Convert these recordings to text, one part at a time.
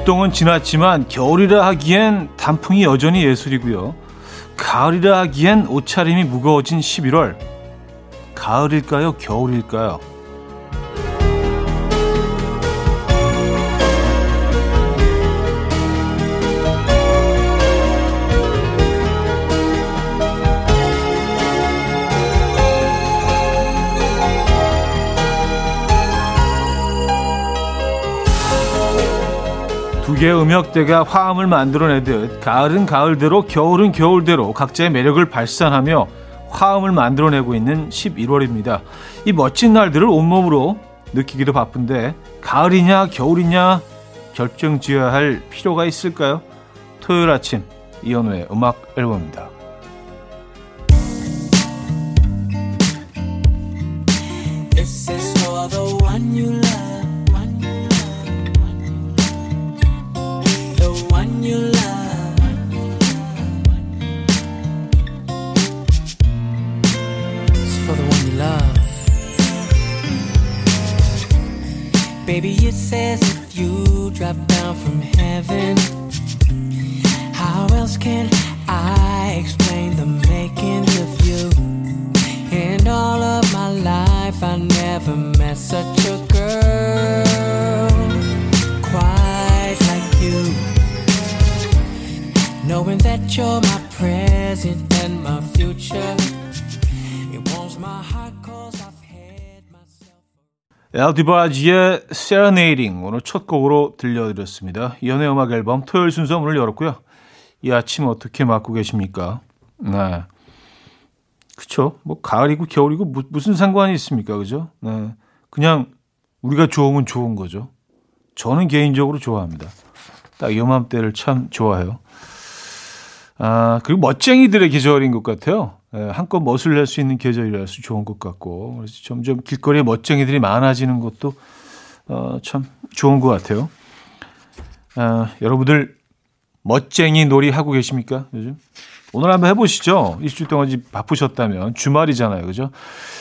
입동은 지났지만 겨울이라 하기엔 단풍이 여전히 예술이고요. 가을이라 하기엔 옷차림이 무거워진 11월. 가을일까요? 겨울일까요? 개의 음역대가 화음을 만들어내듯 가을은 가을대로 겨울은 겨울대로 각자의 매력을 발산하며 화음을 만들어내고 있는 11월입니다. 이 멋진 날들을 온몸으로 느끼기도 바쁜데 가을이냐 겨울이냐 결정 지어야 할 필요가 있을까요? 토요일 아침 이현우의 음악 앨범입니다. You love, baby, it's as if you dropped down from heaven. How else can I explain the makings of you? In all of my life, I never met such a girl Knowing that you're my present and my future, it warms my heart cause I've had myself. 엘디바지의 Serenading 오늘 첫 곡으로 들려드렸습니다. 연애 음악 앨범 토요일 순서 문을 열었고요. 이 아침 어떻게 맞고 계십니까? 네. 그쵸. 뭐, 가을이고 겨울이고 무, 무슨 상관이 있습니까? 그죠? 네. 그냥 우리가 좋으면 좋은 거죠. 저는 개인적으로 좋아합니다. 딱 요맘때를 참 좋아해요. 아, 그리고 멋쟁이들의 계절인 것 같아요. 예, 한껏 멋을 낼 수 있는 계절이라서 좋은 것 같고, 그래서 점점 길거리에 멋쟁이들이 많아지는 것도 어, 참 좋은 것 같아요. 아, 여러분들 멋쟁이 놀이 하고 계십니까? 요즘? 오늘 한번 해보시죠. 일주일 동안 바쁘셨다면 주말이잖아요, 그죠?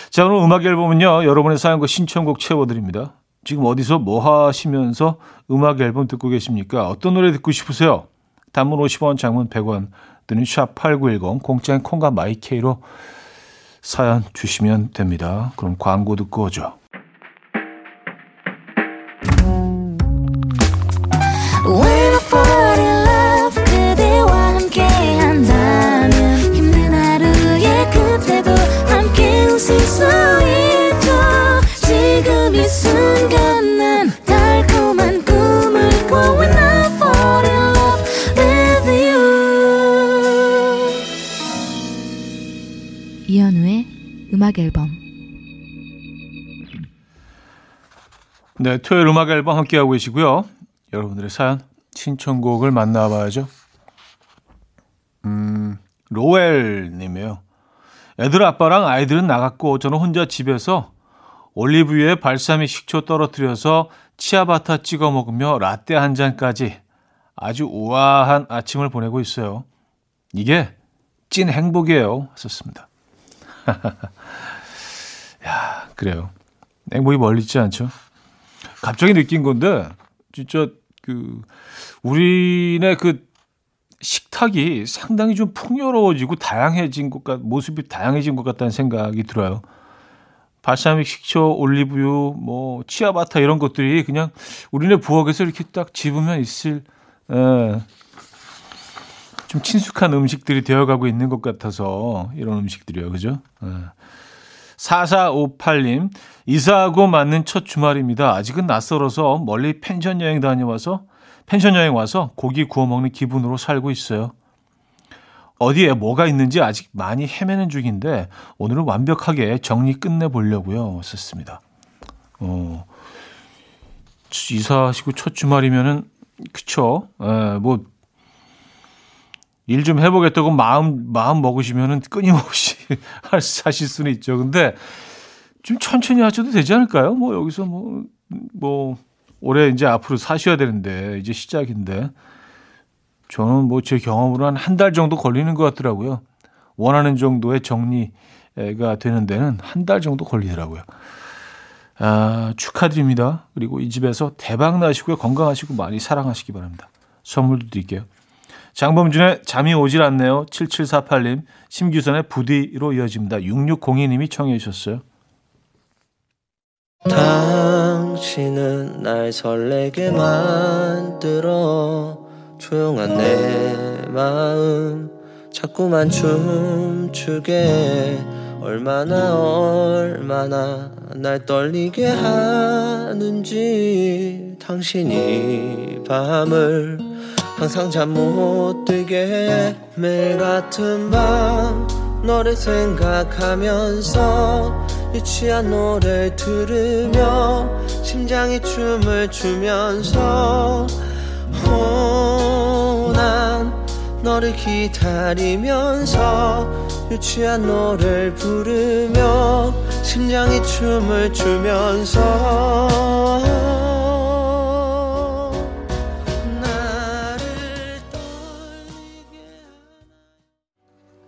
자, 오늘 음악 앨범은요. 여러분의 사연과 신청곡 채워드립니다. 지금 어디서 뭐 하시면서 음악 앨범 듣고 계십니까? 어떤 노래 듣고 싶으세요? 단문 50원, 장문 100원 드는 샵8910 공짜인 콩과 마이케이로 사연 주시면 됩니다. 그럼 광고 듣고 오죠. 네, 토요일 음악 앨범 함께하고 계시고요. 여러분들의 사연, 신청곡을 만나봐야죠. 음, 로엘님이에요. 애들 아빠랑 아이들은 나갔고 저는 혼자 집에서 올리브유에 발사믹 식초 떨어뜨려서 치아바타 찍어 먹으며 라떼 한 잔까지 아주 우아한 아침을 보내고 있어요. 이게 찐 행복이에요. 썼습니다. 야, 그래요. 행복이 멀리 있지 않죠? 갑자기 느낀 건데, 진짜, 그, 우리네 그 식탁이 상당히 좀 풍요로워지고 다양해진 것 같, 모습이 다양해진 것 같다는 생각이 들어요. 발사믹 식초, 올리브유, 뭐, 치아바타 이런 것들이 그냥 우리네 부엌에서 이렇게 딱 집으면 있을, 에, 예, 좀 친숙한 음식들이 되어가고 있는 것 같아서 이런 음식들이요. 그죠? 4458님, 이사하고 맞는 첫 주말입니다. 아직은 낯설어서 멀리 펜션 여행 다녀와서, 펜션 여행 와서 고기 구워 먹는 기분으로 살고 있어요. 어디에 뭐가 있는지 아직 많이 헤매는 중인데, 오늘은 완벽하게 정리 끝내보려고요. 썼습니다. 어, 이사하시고 첫 주말이면은, 그쵸. 에, 뭐, 일 좀 해보겠다고 마음, 마음 먹으시면은 끊임없이 하실 수는 있죠. 근데 좀 천천히 하셔도 되지 않을까요? 뭐 여기서 뭐, 뭐, 올해 이제 앞으로 사셔야 되는데, 이제 시작인데. 저는 뭐 제 경험으로 한 한 달 정도 걸리는 것 같더라고요. 원하는 정도의 정리가 되는 데는 한 달 정도 걸리더라고요. 아, 축하드립니다. 그리고 이 집에서 대박 나시고요. 건강하시고 많이 사랑하시기 바랍니다. 선물도 드릴게요. 장범준의 잠이 오질 않네요. 7748님. 심규선의 부디로 이어집니다. 6602님이 청해 주셨어요. 당신은 날 설레게 만들어 조용한 내 마음 자꾸만 춤추게 얼마나 얼마나 날 떨리게 하는지 당신이 밤을 항상 잠 못 들게. 매일 같은 밤 너를 생각하면서 유치한 노래를 들으며 심장이 춤을 추면서 어, 난 너를 기다리면서 유치한 노래를 부르며 심장이 춤을 추면서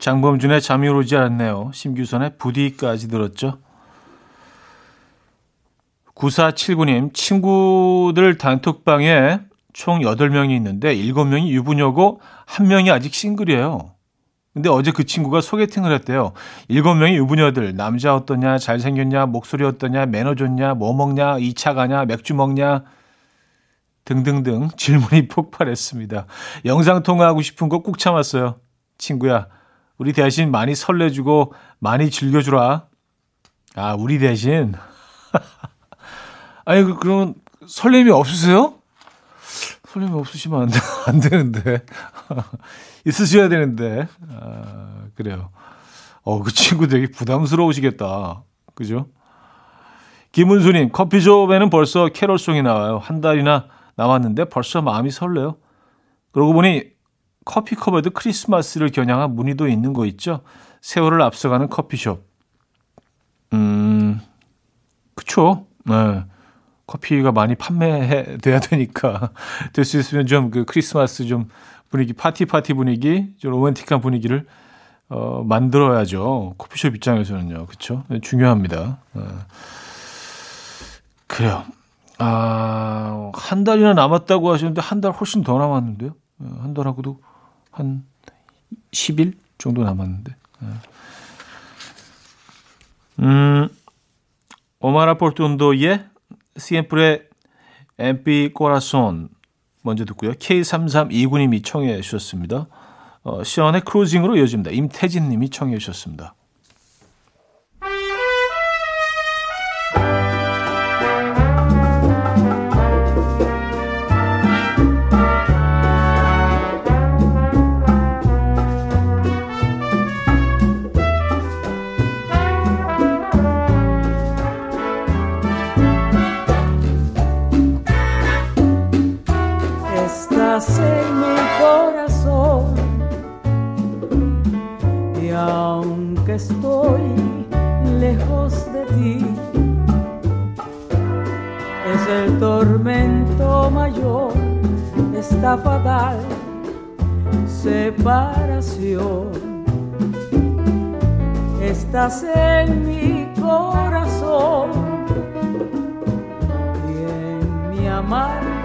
장범준의 잠이 오지 않네요. 심규선의 부디까지 들었죠. 9479님, 친구들 단톡방에 총 8명이 있는데 7명이 유부녀고 1명이 아직 싱글이에요. 근데 어제 그 친구가 소개팅을 했대요. 7명이 유부녀들, 남자 어떠냐, 잘생겼냐, 목소리 어떠냐, 매너 좋냐, 뭐 먹냐, 2차 가냐, 맥주 먹냐, 등등등 질문이 폭발했습니다. 영상통화하고 싶은 거 꾹 참았어요. 친구야, 우리 대신 많이 설레주고 많이 즐겨주라. 아, 우리 대신. 아니, 그, 그럼 설렘이 없으세요? 설렘이 없으시면 안, 돼, 안 되는데. 있으셔야 되는데. 아, 그래요. 어, 그 친구 되게 부담스러우시겠다. 그죠? 김은수님, 커피숍에는 벌써 캐롤송이 나와요. 한 달이나 남았는데 벌써 마음이 설레요. 그러고 보니 커피컵에도 크리스마스를 겨냥한 무늬도 있는 거 있죠? 세월을 앞서가는 커피숍. 음, 그쵸. 네. 커피가 많이 판매돼야 되니까 될 수 있으면 좀 그 크리스마스 좀 분위기 파티 파티 분위기 좀 로맨틱한 분위기를 어, 만들어야죠. 커피숍 입장에서는요. 그쵸? 네, 중요합니다. 네. 그래요. 아, 한 달이나 남았다고 하셨는데 한 달 훨씬 더 남았는데요. 네, 한 달하고도 한 10일 정도 남았는데. 예. 음, 오마라 포르톤도의 Siempre en mi corazón 먼저 듣고요. K3329님이 청해 주셨습니다. 어, 시원의 Cruising으로 이어집니다. 임태진 님이 청해 주셨습니다. aunque estoy lejos de ti, es el tormento mayor, esta fatal separación. Estás en mi corazón y en mi amar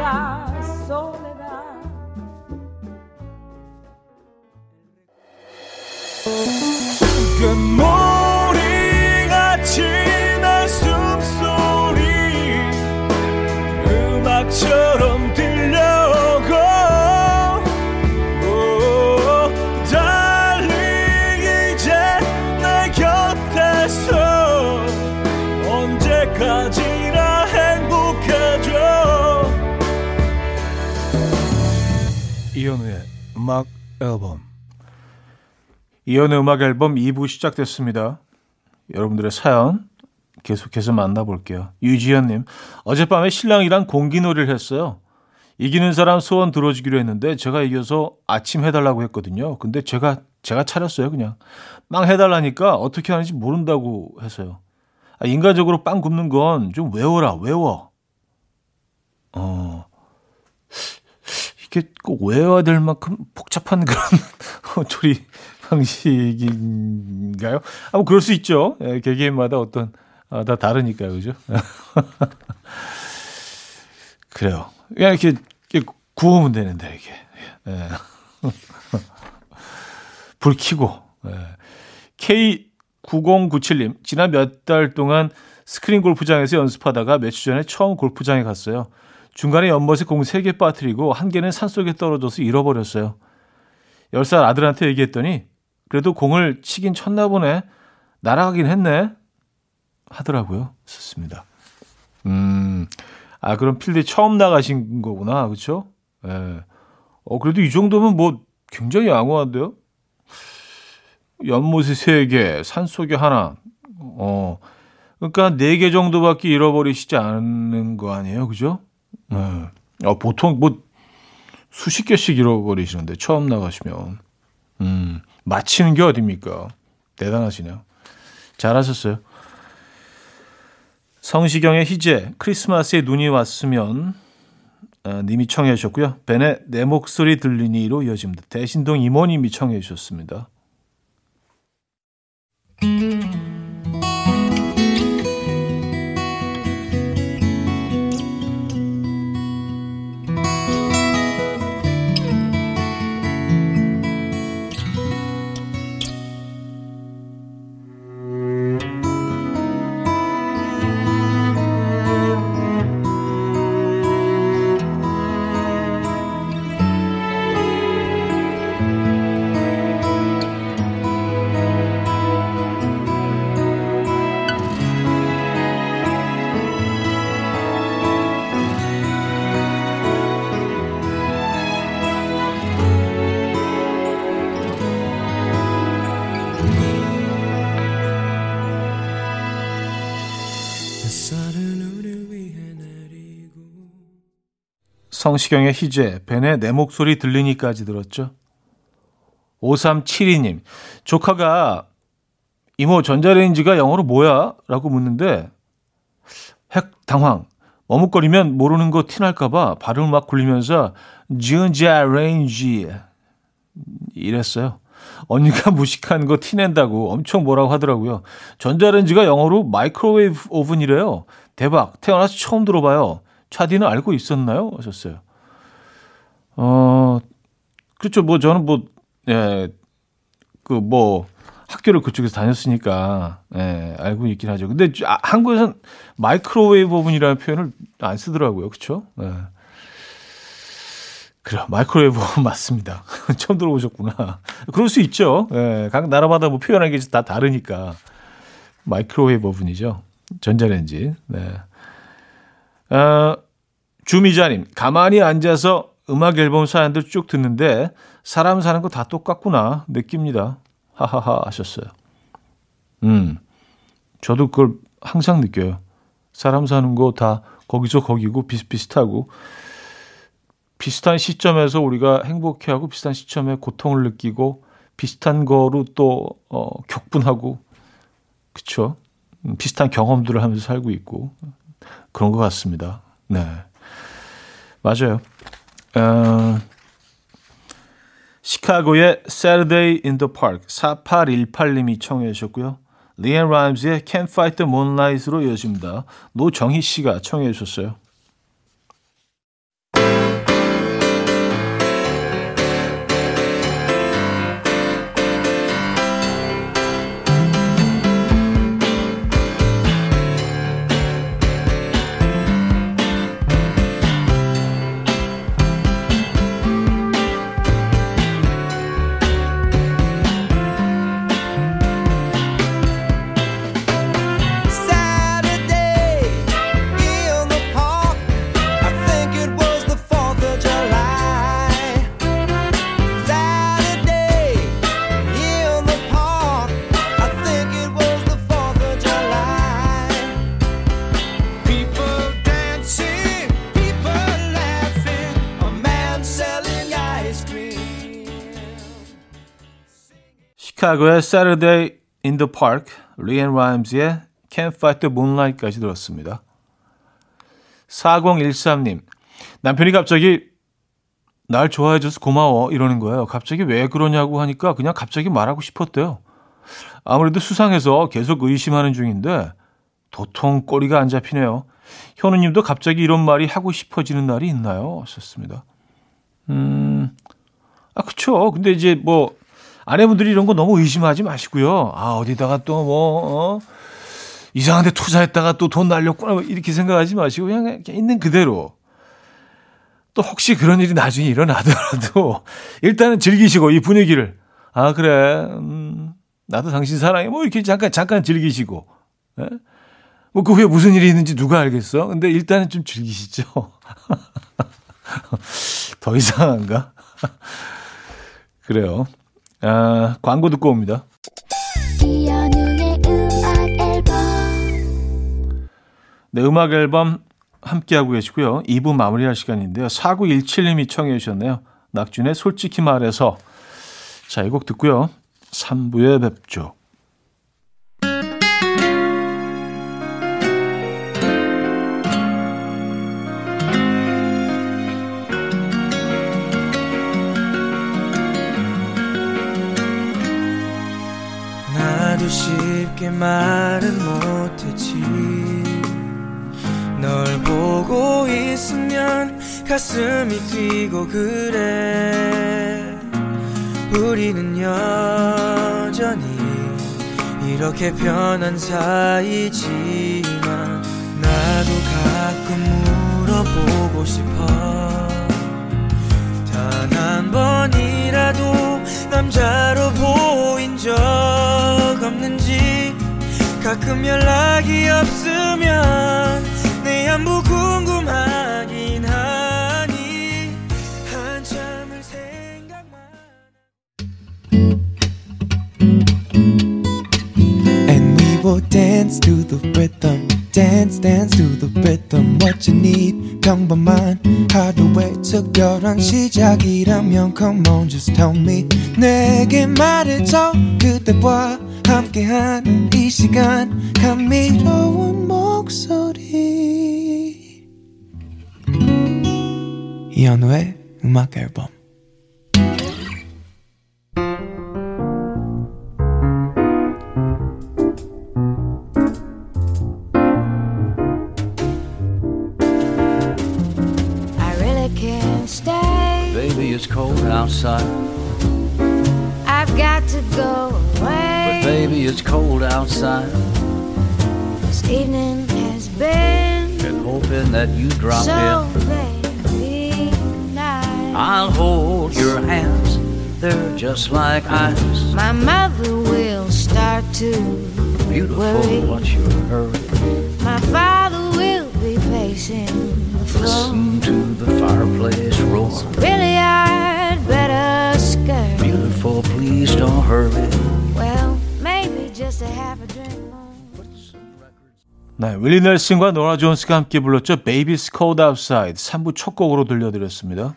음악 앨범 이현우의 음악 앨범 2부 시작됐습니다. 여러분들의 사연 계속해서 만나볼게요. 유지현님 어젯밤에 신랑이랑 공기놀이를 했어요. 이기는 사람 소원 들어주기로 했는데 제가 이겨서 아침 해달라고 했거든요. 근데 제가 제가 차렸어요 그냥 빵 해달라니까 어떻게 하는지 모른다고 해서요. 아, 인간적으로 빵 굽는 건 좀 외워라 외워. 어 이게 꼭 외워야 될 만큼 복잡한 그런 조리 방식인가요? 아, 뭐 그럴 수 있죠. 예, 개개인마다 어떤 아, 다 다르니까요, 그죠? 그래요. 그냥 이렇게, 이렇게 구우면 되는데, 이게. 예. 불 켜고. 예. K9097님, 지난 몇 달 동안 스크린 골프장에서 연습하다가 며칠 전에 처음 골프장에 갔어요. 중간에 연못에 공 3개 빠뜨리고 한 개는 산속에 떨어져서 잃어버렸어요. 10살 아들한테 얘기했더니 그래도 공을 치긴 쳤나 보네. 날아가긴 했네. 하더라고요. 좋습니다. 음, 아, 그럼 필드에 처음 나가신 거구나. 그쵸? 예. 네. 어, 그래도 이 정도면 뭐 굉장히 양호한데요? 연못에 3개, 산속에 하나. 어, 그러니까 4개 정도밖에 잃어버리시지 않는 거 아니에요? 그죠? 네. 어, 보통 뭐 수십 개씩 잃어버리시는데 처음 나가시면. 음, 맞히는 게 어딥니까? 대단하시네요. 잘하셨어요. 성시경의 희재, 크리스마스에 눈이 왔으면 아, 님이 청해 주셨고요. 벤의 내 목소리 들리니로 이어집니다. 대신동 이모님이 청해 주셨습니다. 성시경의 희재, 벤의 내 목소리 들리니까지 들었죠. 5372님, 조카가 이모 전자레인지가 영어로 뭐야? 라고 묻는데 핵 당황. 머뭇거리면 모르는 거 티날까봐 발음을 막 굴리면서 전자레인지 이랬어요. 언니가 무식한 거 티낸다고 엄청 뭐라고 하더라고요. 전자레인지가 영어로 마이크로웨이브 오븐이래요. 대박. 태어나서 처음 들어봐요. 차디는 알고 있었나요? 하셨어요. 어, 그렇죠. 뭐 저는 뭐, 예, 그 뭐, 학교를 그쪽에서 다녔으니까, 예, 알고 있긴 하죠. 근데 아, 한국에서는 microwave oven이라는 표현을 안 쓰더라고요. 그쵸? 예. 그래, microwave oven 맞습니다. 처음 들어보셨구나. 그럴 수 있죠. 예, 각 나라마다 뭐 표현하는 게 다 다르니까. 마이크로웨이브 오븐이죠. 전자레인지. 네. 어, 주미자님, 가만히 앉아서 음악 앨범 사연들 쭉 듣는데 사람 사는 거 다 똑같구나 느낍니다. 하하하 하셨어요. 음, 저도 그걸 항상 느껴요. 사람 사는 거 다 거기서 거기고 비슷비슷하고 비슷한 시점에서 우리가 행복해하고 비슷한 시점에 고통을 느끼고 비슷한 거로 또 어, 격분하고 그쵸? 음, 비슷한 경험들을 하면서 살고 있고 그런 것 같습니다. 네. 맞아요. 어, 시카고의 Saturday in the Park 4818님이 청해 주셨고요. 리앤 라임즈의 Can't Fight the Moonlight으로 이어집니다. 노정희 씨가 청해 주셨어요. 시카고의 Saturday in the Park, 리앤 라임즈의 Can't Fight the Moonlight까지 들었습니다. 4013님, 남편이 갑자기 날 좋아해줘서 고마워 이러는 거예요. 갑자기 왜 그러냐고 하니까 그냥 갑자기 말하고 싶었대요. 아무래도 수상해서 계속 의심하는 중인데 도통 꼬리가 안 잡히네요. 현우님도 갑자기 이런 말이 하고 싶어지는 날이 있나요? 하셨습니다. 음, 아, 그쵸. 근데 이제 뭐, 아내분들이 이런 거 너무 의심하지 마시고요. 아, 어디다가 또 뭐, 어, 이상한데 투자했다가 또 돈 날렸구나. 뭐 이렇게 생각하지 마시고 그냥 있는 그대로. 또 혹시 그런 일이 나중에 일어나더라도 일단은 즐기시고 이 분위기를. 아, 그래. 음, 나도 당신 사랑해. 뭐 이렇게 잠깐, 잠깐 즐기시고. 예? 뭐그 후에 무슨 일이 있는지 누가 알겠어? 근데 일단은 좀 즐기시죠. 더 이상한가? 그래요. 아, 광고 듣고 옵니다. 네, 음악 앨범 함께하고 계시고요. 2부 마무리할 시간인데요. 4917님이 청해 주셨네요. 낙준의 솔직히 말해서. 자, 이 곡 듣고요. 3부에 뵙죠. 가슴이 뛰고 그래. 우리는 여전히 이렇게 편한 사이지만 나도 가끔 물어보고 싶어. 단 한 번이라도 남자로 보인 적 없는지 가끔 연락이 없으면 내 안부 Dance to the rhythm dance dance to the rhythm what you need 평범한 하루의 특별한 시작이라면 come on just tell me 내게 말해줘 그대와 함께한 이 시간 감미로운 목소리 이현우의 음악 앨범 outside. I've got to go away. But baby, it's cold outside. This evening has been Been hoping that you drop so in. very nice. I'll hold your hands. They're just like ice. My mother will start to Beautiful, worry. what's your hurry? My father will be pacing the floor. Listen to the fireplace roar. Really, I'd hurry. Well, maybe just a half a drink more. 네, 윌리 넬슨과 노라 존스가 함께 불렀죠. Baby's Cold Outside 3부 첫 곡으로 들려드렸습니다.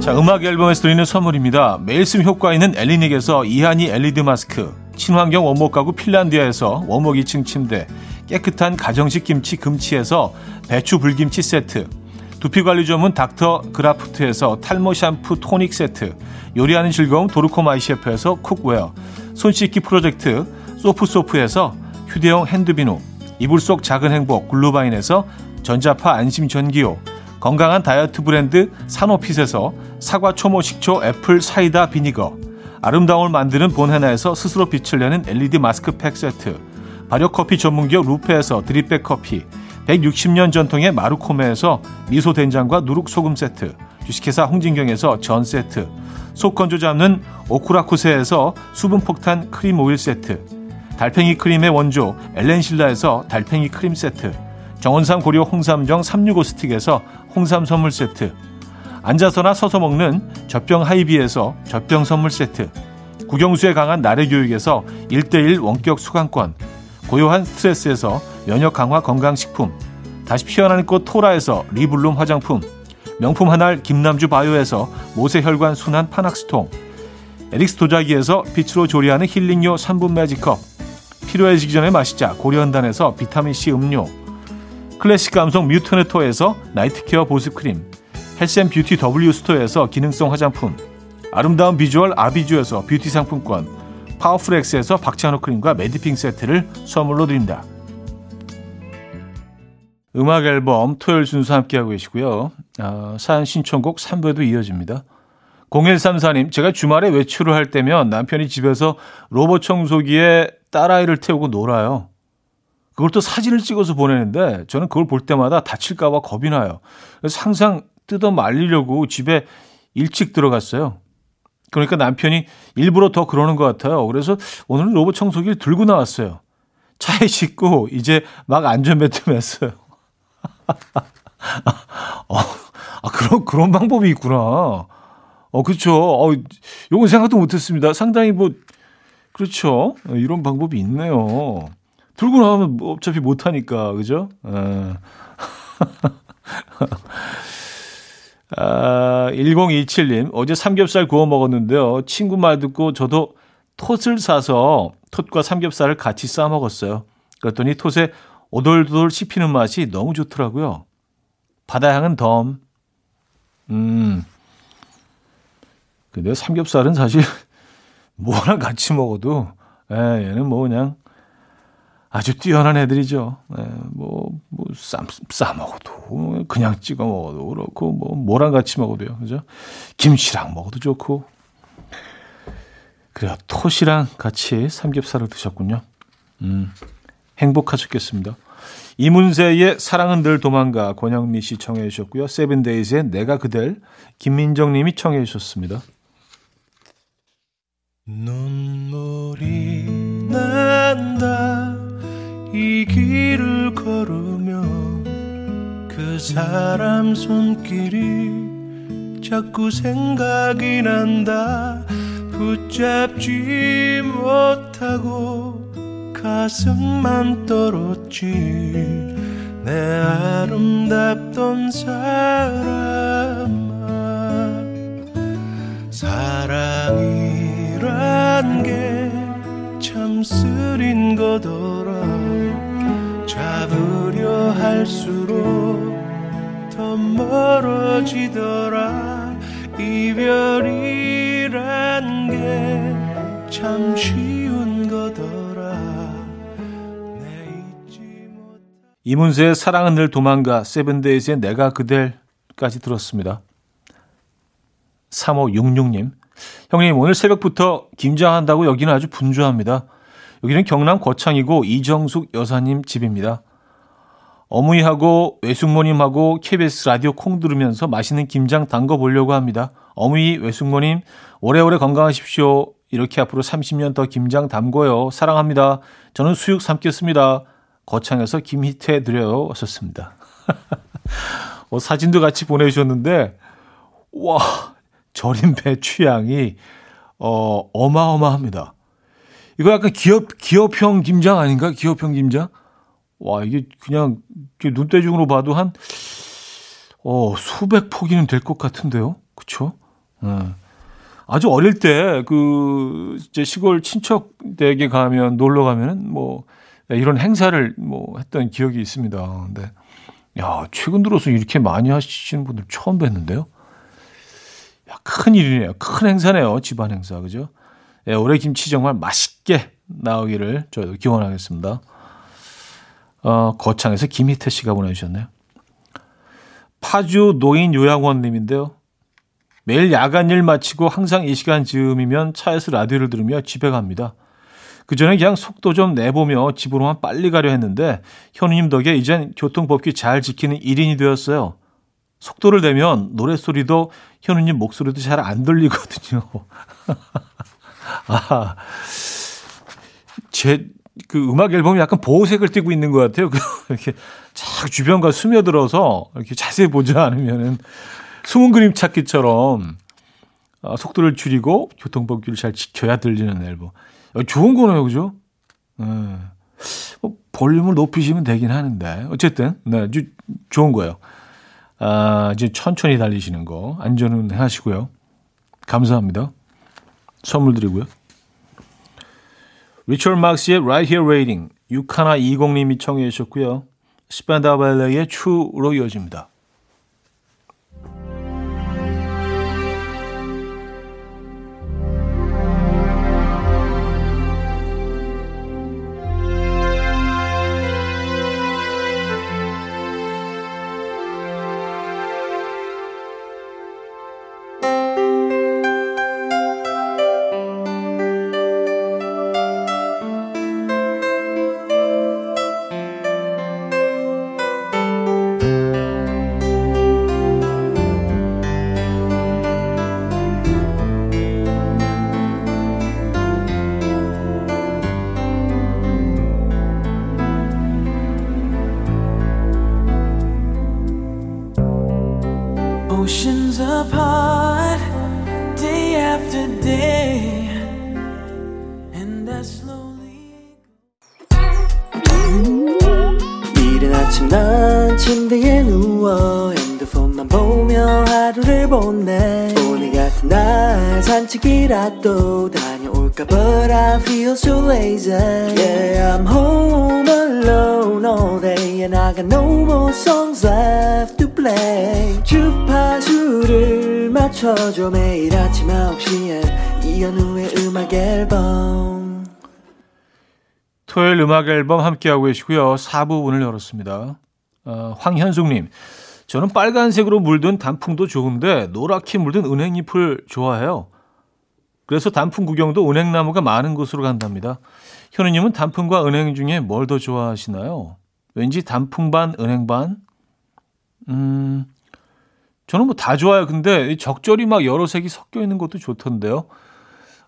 자, 음악 앨범에서 드리는 선물입니다. 매일 쓰 효과 있는 엘리닉에서 이하니 LED 마스크, 친환경 원목 가구 핀란디아에서 원목 2층 침대, 깨끗한 가정식 김치 금치에서 배추 물김치 세트, 두피관리 전문 닥터 그라프트에서 탈모 샴푸 토닉 세트, 요리하는 즐거움 도르코 마이 셰프에서 cookware, 손 씻기 프로젝트 소프소프에서 휴대용 핸드비누, 이불 속 작은 행복 글루바인에서 전자파 안심 전기요, 건강한 다이어트 브랜드 사노핏에서 사과 초모 식초 apple cider vinegar, 아름다움을 만드는 본헤나에서 스스로 빛을 내는 LED 마스크팩 세트, 발효 커피 전문기업 루페에서 드립백 커피, 160년 전통의 마루코메에서 미소 된장과 누룩 소금 세트, 주식회사 홍진경에서 전 세트, 속 건조 잡는 오쿠라쿠세에서 수분 폭탄 크림 오일 세트, 달팽이 크림의 원조 엘렌실라에서 달팽이 크림 세트, 정원삼 고려 홍삼정 365 스틱에서 홍삼 선물 세트, 앉아서나 서서 먹는 젖병 하이비에서 젖병 선물 세트, 국영수에 강한 나래 교육에서 1대1 원격 수강권, 고요한 스트레스에서 면역 강화 건강식품, 다시 피어나는 꽃 토라에서 리블룸 화장품, 명품 한알 김남주 바이오에서 모세혈관 순환 파낙스통, 에릭스 도자기에서 빛으로 조리하는 힐링요 3분 매직컵, 필요해지기 전에 마시자 고려한단에서 비타민C 음료, 클래식 감성 뮤트네토에서 night care 보습크림, 헬샘 뷰티 W 스토어에서 기능성 화장품, 아름다운 비주얼 아비주에서 뷰티 상품권, 파워풀엑스에서 박찬호 크림과 매디핑 세트를 선물로 드립니다. 음악 앨범 토요일 순서 함께하고 계시고요. 어, 사연 신청곡 3부에도 이어집니다. 0134님, 제가 주말에 외출을 할 때면 남편이 집에서 로봇 청소기에 딸아이를 태우고 놀아요. 그걸 또 사진을 찍어서 보내는데 저는 그걸 볼 때마다 다칠까봐 겁이 나요. 그래서 항상 뜯어 말리려고 집에 일찍 들어갔어요. 그러니까 남편이 일부러 더 그러는 것 같아요. 그래서 오늘은 로봇 청소기를 들고 나왔어요. 차에 싣고 이제 막 안전벨트 맸어요. 어, 아, 그런, 그런 방법이 있구나. 어, 그렇죠. 어, 요건 생각도 못 했습니다. 상당히 뭐, 그렇죠. 이런 방법이 있네요. 들고 나오면 뭐 어차피 못 하니까. 그죠? 에. 아, 1027님, 어제 삼겹살 구워 먹었는데요. 친구 말 듣고 저도 톳을 사서 톳과 삼겹살을 같이 싸 먹었어요. 그랬더니 톳에 오돌도돌 씹히는 맛이 너무 좋더라고요. 바다향은 덤. 음. 근데 삼겹살은 사실 뭐랑 같이 먹어도, 예, 얘는 뭐 그냥 아주 뛰어난 애들이죠. 예, 뭐, 뭐, 쌈, 싸 먹어도, 그냥 찍어 먹어도 그렇고, 뭐, 뭐랑 같이 먹어도요. 그죠? 김치랑 먹어도 좋고. 그래요. 톳이랑 같이 삼겹살을 드셨군요. 음, 행복하셨겠습니다. 이문세의 사랑은 늘 도망가 권영미 씨 청해 주셨고요. 세븐데이즈의 내가 그댈 김민정 님이 청해 주셨습니다. 눈물이 난다 이 길을 걸으면 그 사람 손길이 자꾸 생각이 난다. 붙잡지 못하고 가슴만 떨었지. 내 아름답던 사람아 사랑이란 게 참 쓰린 거더라. 잡으려 할수록 더 멀어지더라 이별이란 게 참 쉬운 거더라 이문세의 사랑은 늘 도망가 세븐데이즈의 내가 그댈까지 들었습니다. 3566님 형님 오늘 새벽부터 김장한다고 여기는 아주 분주합니다. 여기는 경남 거창이고 이정숙 여사님 집입니다. 어머니하고 외숙모님하고 KBS 라디오 콩 들으면서 맛있는 김장 담궈 보려고 합니다. 어머니, 외숙모님 오래오래 건강하십시오. 이렇게 앞으로 30년 더 김장 담궈요. 사랑합니다. 저는 수육 삶겠습니다. 거창에서 김희태 드려요. 왔었습니다. 어, 사진도 같이 보내주셨는데, 와, 절인 배 취향이, 어, 어마어마합니다. 이거 약간 기업, 기업형 김장 아닌가? 기업형 김장? 와, 이게 그냥 눈대중으로 봐도 한, 어, 수백 포기는 될 것 같은데요? 그쵸? 네. 아주 어릴 때, 그, 이제 시골 친척 댁에 가면, 놀러 가면은, 뭐, 이런 행사를 뭐 했던 기억이 있습니다. 근데, 야, 최근 들어서 이렇게 많이 하시는 분들 처음 뵀는데요. 야, 큰 일이네요. 큰 행사네요. 집안 행사. 그죠? 예, 올해 김치 정말 맛있게 나오기를 저도 기원하겠습니다. 어, 거창에서 김희태 씨가 보내주셨네요. 파주 노인 요양원님인데요. 매일 야간 일 마치고 항상 이 시간 즈음이면 차에서 라디오를 들으며 집에 갑니다. 그 전에 그냥 속도 좀 내보며 집으로만 빨리 가려 했는데 현우님 덕에 이젠 교통법규 잘 지키는 1인이 되었어요. 속도를 내면 노래소리도 현우님 목소리도 잘 안 들리거든요. 아, 제, 그 음악 앨범이 약간 보호색을 띠고 있는 것 같아요. 그 이렇게 쫙 주변과 스며들어서 이렇게 자세히 보지 않으면은 숨은 그림 찾기처럼 어, 속도를 줄이고 교통법규를 잘 지켜야 들리는 앨범. 어, 좋은 거네요, 그죠? 네. 뭐 볼륨을 높이시면 되긴 하는데 어쨌든 네, 주, 좋은 거예요. 아, 이제 천천히 달리시는 거 안전은 하시고요. 감사합니다. 선물 드리고요. 리처드 막스의 Right Here Waiting 6120님이 청해 주셨고요. 스펜다발레의 추로 이어집니다. Apart day after day. And I slowly. 이른 아침 난 침대에 누워 핸드폰만 보며 하루를 보내 오늘 같은 날 산책이라도 다녀올까 But I feel so lazy Yeah I'm home alone all day And I got no more songs left play 주파수를 맞춰줘 매일 아침 9시에 이현우의 음악 앨범 토요일 음악 앨범 함께하고 계시고요. 4부 문을 열었습니다. 어, 황현숙님, 저는 빨간색으로 물든 단풍도 좋은데 노랗게 물든 은행잎을 좋아해요. 그래서 단풍 구경도 은행나무가 많은 곳으로 간답니다. 현우님은 단풍과 은행 중에 뭘 더 좋아하시나요? 왠지 단풍 반, 은행 반? 음, 저는 뭐 다 좋아요. 근데 적절히 막 여러 색이 섞여 있는 것도 좋던데요.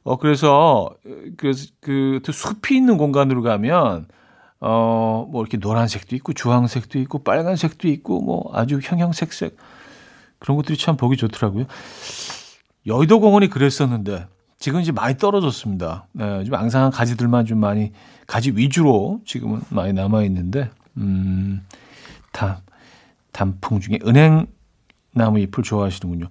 어, 그래서, 그, 그, 그 숲이 있는 공간으로 가면, 어, 뭐 이렇게 노란색도 있고, 주황색도 있고, 빨간색도 있고, 뭐 아주 형형색색. 그런 것들이 참 보기 좋더라고요. 여의도 공원이 그랬었는데, 지금 이제 많이 떨어졌습니다. 네, 좀 앙상한 가지들만 좀 많이, 가지 위주로 지금은 많이 남아있는데, 음, 단, 단풍 중에 은행 나무 잎을 좋아하시는군요.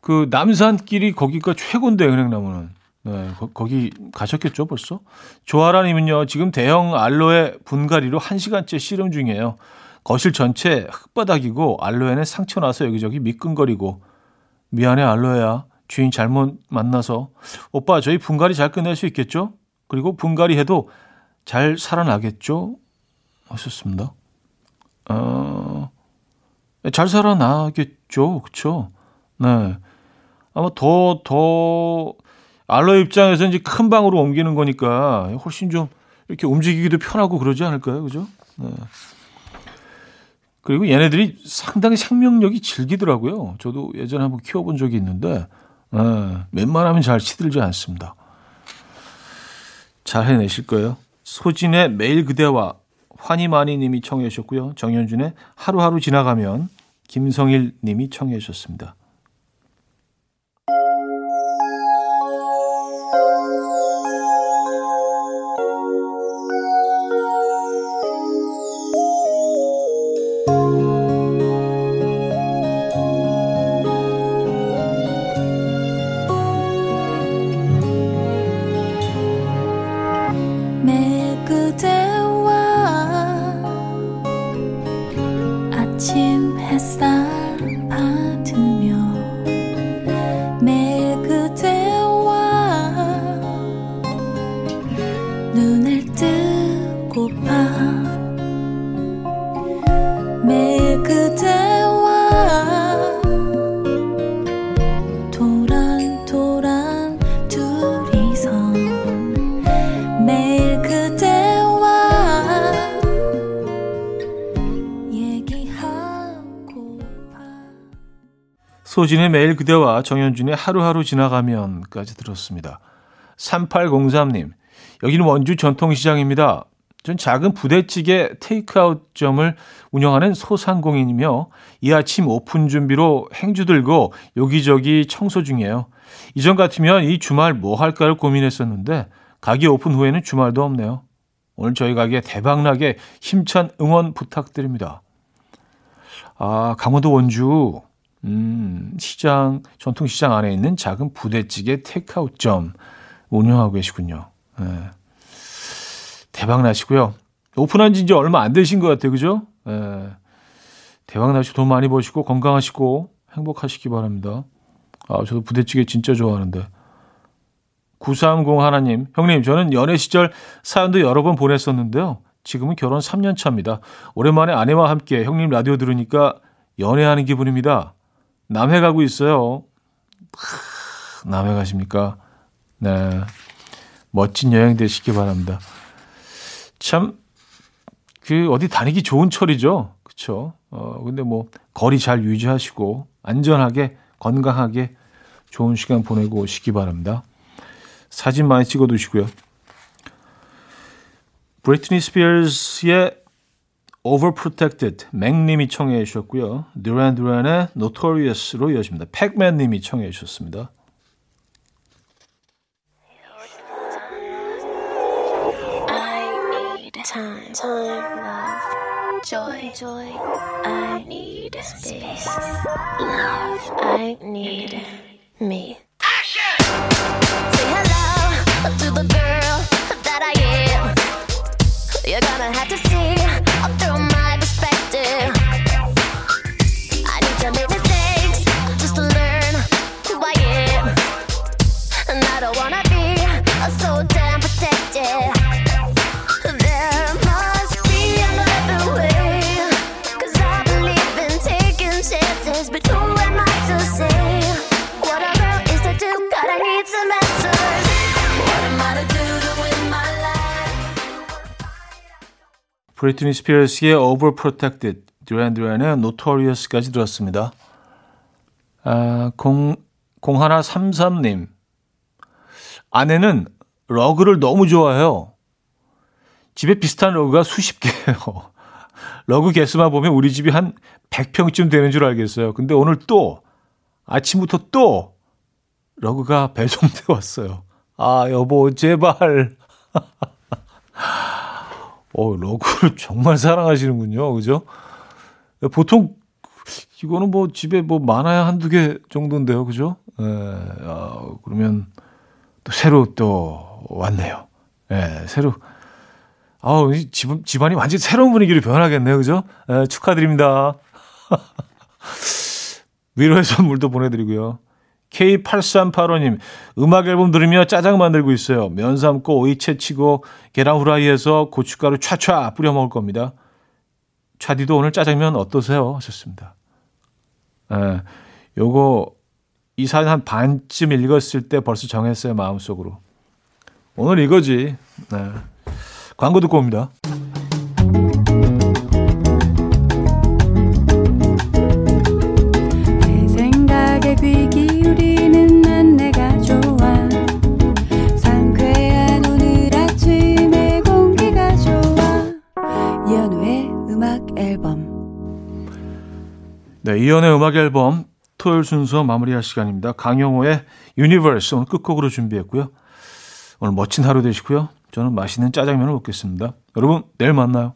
그 남산길이 거기가 최고인데, 은행나무는. 네, 거, 기 가셨겠죠, 벌써? 조아라님은요, 지금 대형 알로에 분갈이로 1 시간째 씨름 중이에요. 거실 전체 흙바닥이고, 알로에는 상처 나서 여기저기 미끈거리고, 미안해, 알로에야. 주인 잘못 만나서. 오빠, 저희 분갈이 잘 끝낼 수 있겠죠? 그리고 분갈이 해도 잘 살아나겠죠? 하셨습니다. 어, 잘 살아나겠죠? 그쵸? 네. 아마 더, 더, 알로 입장에서 이제 큰 방으로 옮기는 거니까 훨씬 좀 이렇게 움직이기도 편하고 그러지 않을까요? 그죠? 네. 그리고 얘네들이 상당히 생명력이 질기더라고요. 저도 예전에 한번 키워본 적이 있는데, 네. 웬만하면 잘 시들지 않습니다. 잘 해내실 거예요. 소진의 매일 그대와 환희마니 님이 청해 주셨고요. 정현준의 하루하루 지나가면 김성일 님이 청해 주셨습니다. 소진의 매일 그대와 정현준의 하루하루 지나가면까지 들었습니다. 3803님, 여기는 원주 전통시장입니다. 전 작은 부대찌개 테이크아웃점을 운영하는 소상공인이며 이 아침 오픈 준비로 행주 들고 여기저기 청소 중이에요. 이전 같으면 이 주말 뭐 할까를 고민했었는데 가게 오픈 후에는 주말도 없네요. 오늘 저희 가게 대박나게 힘찬 응원 부탁드립니다. 아, 강원도 원주 음, 시장, 전통시장 안에 있는 작은 부대찌개 테이크아웃점 운영하고 계시군요. 네. 대박 나시고요. 오픈한 지 이제 얼마 안 되신 것 같아요. 그죠? 네. 대박 나시고 돈 많이 버시고 건강하시고 행복하시기 바랍니다. 아, 저도 부대찌개 진짜 좋아하는데. 930 하나님, 형님, 저는 연애 시절 사연도 여러 번 보냈었는데요. 지금은 결혼 3년 차입니다. 오랜만에 아내와 함께 형님 라디오 들으니까 연애하는 기분입니다. 남해 가고 있어요. 크, 남해 가십니까? 네. 멋진 여행 되시기 바랍니다. 참, 그, 어디 다니기 좋은 철이죠. 그쵸? 어, 근데 뭐, 거리 잘 유지하시고, 안전하게, 건강하게 좋은 시간 보내고 오시기 바랍니다. 사진 많이 찍어 두시고요. 브리트니 스피어스의 Overprotected 맥님이 청해 주셨고요. 드란 드란의 Notoriously 이어집니다. 팩맨님이 청해 주셨습니다. Time, time, love, joy, joy. I need space, love. I need me. Say hello to the girl that I am. You're gonna have to 브리트니 스피어스의 Overprotected, 듀란 듀란의 Notorious까지 들었습니다. 아, 0, 0133님. 아내는 러그를 너무 좋아해요. 집에 비슷한 러그가 수십 개예요. 러그 개수만 보면 우리 집이 한 100평쯤 되는 줄 알겠어요. 근데 오늘 또 아침부터 또 러그가 배송돼 왔어요. 아, 여보, 제발. 어, 러그를 정말 사랑하시는군요. 그죠? 보통 이거는 뭐 집에 뭐 많아야 한두 개 정도인데요. 그죠? 예, 아, 그러면 또 새로 또 왔네요. 예, 새로. 아우, 이 집, 집안이 완전 새로운 분위기로 변하겠네요. 그죠? 예, 축하드립니다. 위로의 선물도 보내드리고요. K8385님, 음악 앨범 들으며 짜장 만들고 있어요. 면 삶고 오이 채치고 계란 후라이해서 고춧가루 촤촤 뿌려 먹을 겁니다. 차디도 오늘 짜장면 어떠세요? 하셨습니다. 예, 요거 이 사연 한 반쯤 읽었을 때 벌써 정했어요. 마음속으로. 오늘 이거지. 네. 광고 듣고 옵니다. 네, 이현우의 음악 앨범 토요일 순서 마무리할 시간입니다. 강영호의 유니버스 오늘 끝곡으로 준비했고요. 오늘 멋진 하루 되시고요. 저는 맛있는 짜장면을 먹겠습니다. 여러분, 내일 만나요.